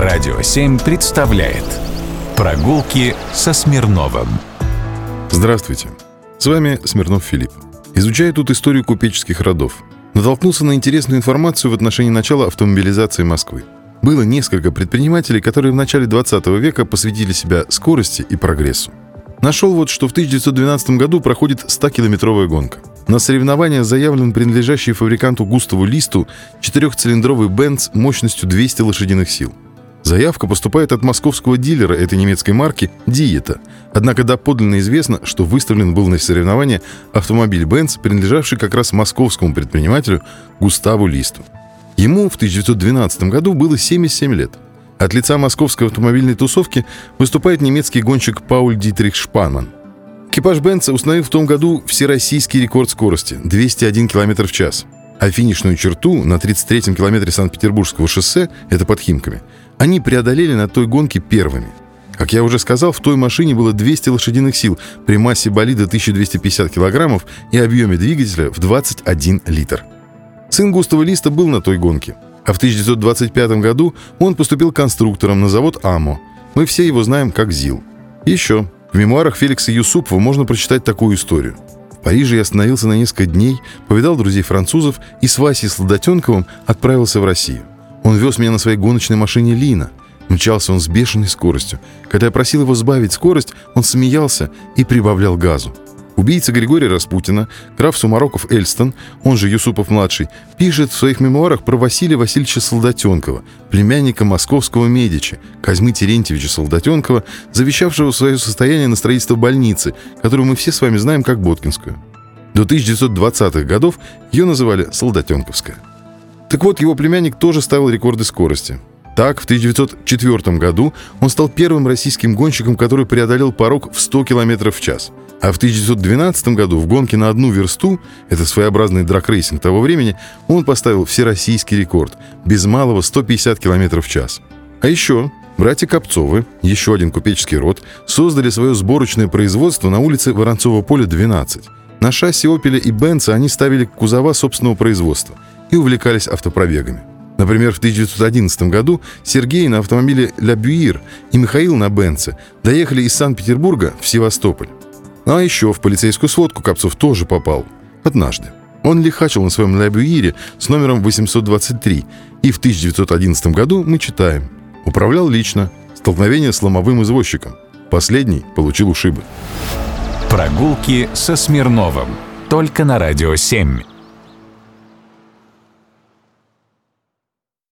Радио 7 представляет Прогулки со Смирновым Здравствуйте, с вами Смирнов Филипп. Изучая тут историю купеческих родов, натолкнулся на интересную информацию в отношении начала автомобилизации Москвы. Было несколько предпринимателей, которые в начале 20 века посвятили себя скорости и прогрессу. Нашел вот, что в 1912 году проходит 100-километровая гонка. На соревнования заявлен принадлежащий фабриканту Густаву Листу четырехцилиндровый Бенц мощностью 200 лошадиных сил. Заявка поступает от московского дилера этой немецкой марки «Диета». Однако доподлинно известно, что выставлен был на соревнования автомобиль «Бенц», принадлежавший как раз московскому предпринимателю Густаву Листу. Ему в 1912 году было 77 лет. От лица московской автомобильной тусовки выступает немецкий гонщик Пауль Дитрих Шпанман. Экипаж Бенца установил в том году всероссийский рекорд скорости – 201 км в час. А финишную черту на 33-м километре Санкт-Петербургского шоссе, это под Химками, они преодолели на той гонке первыми. Как я уже сказал, в той машине было 200 лошадиных сил при массе болида 1250 килограммов и объеме двигателя в 21 литр. Сын Густава Листа был на той гонке. А в 1925 году он поступил конструктором на завод «Амо». Мы все его знаем как ЗИЛ. Еще. В мемуарах Феликса Юсупова можно прочитать такую историю. В Париже я остановился на несколько дней, повидал друзей французов и с Васей Сладотенковым отправился в Россию. Он вез меня на своей гоночной машине «Лина». Мчался он с бешеной скоростью. Когда я просил его сбавить скорость, он смеялся и прибавлял газу. Убийца Григория Распутина, граф Сумароков Эльстон, он же Юсупов-младший, пишет в своих мемуарах про Василия Васильевича Солдатенкова, племянника московского Медичи, Козьмы Терентьевича Солдатенкова, завещавшего свое состояние на строительство больницы, которую мы все с вами знаем как Боткинскую. До 1920-х годов ее называли Солдатенковская. Так вот, его племянник тоже ставил рекорды скорости. Так, в 1904 году он стал первым российским гонщиком, который преодолел порог в 100 км в час. А в 1912 году в гонке на одну версту, это своеобразный дракрейсинг того времени, он поставил всероссийский рекорд, без малого 150 км в час. А еще братья Копцовы, еще один купеческий род, создали свое сборочное производство на улице Воронцова поля 12. На шасси «Опеля» и «Бенца» они ставили кузова собственного производства и увлекались автопробегами. Например, в 1911 году Сергей на автомобиле «Ля Бюир» и Михаил на «Бенце» доехали из Санкт-Петербурга в Севастополь. Ну, а еще в полицейскую сводку Капцов тоже попал. Однажды. Он лихачил на своем «Ля Бюире» с номером 823, и в 1911 году мы читаем «Управлял лично. Столкновение с ломовым извозчиком. Последний получил ушибы». Прогулки со Смирновым. Только на «Радио 7».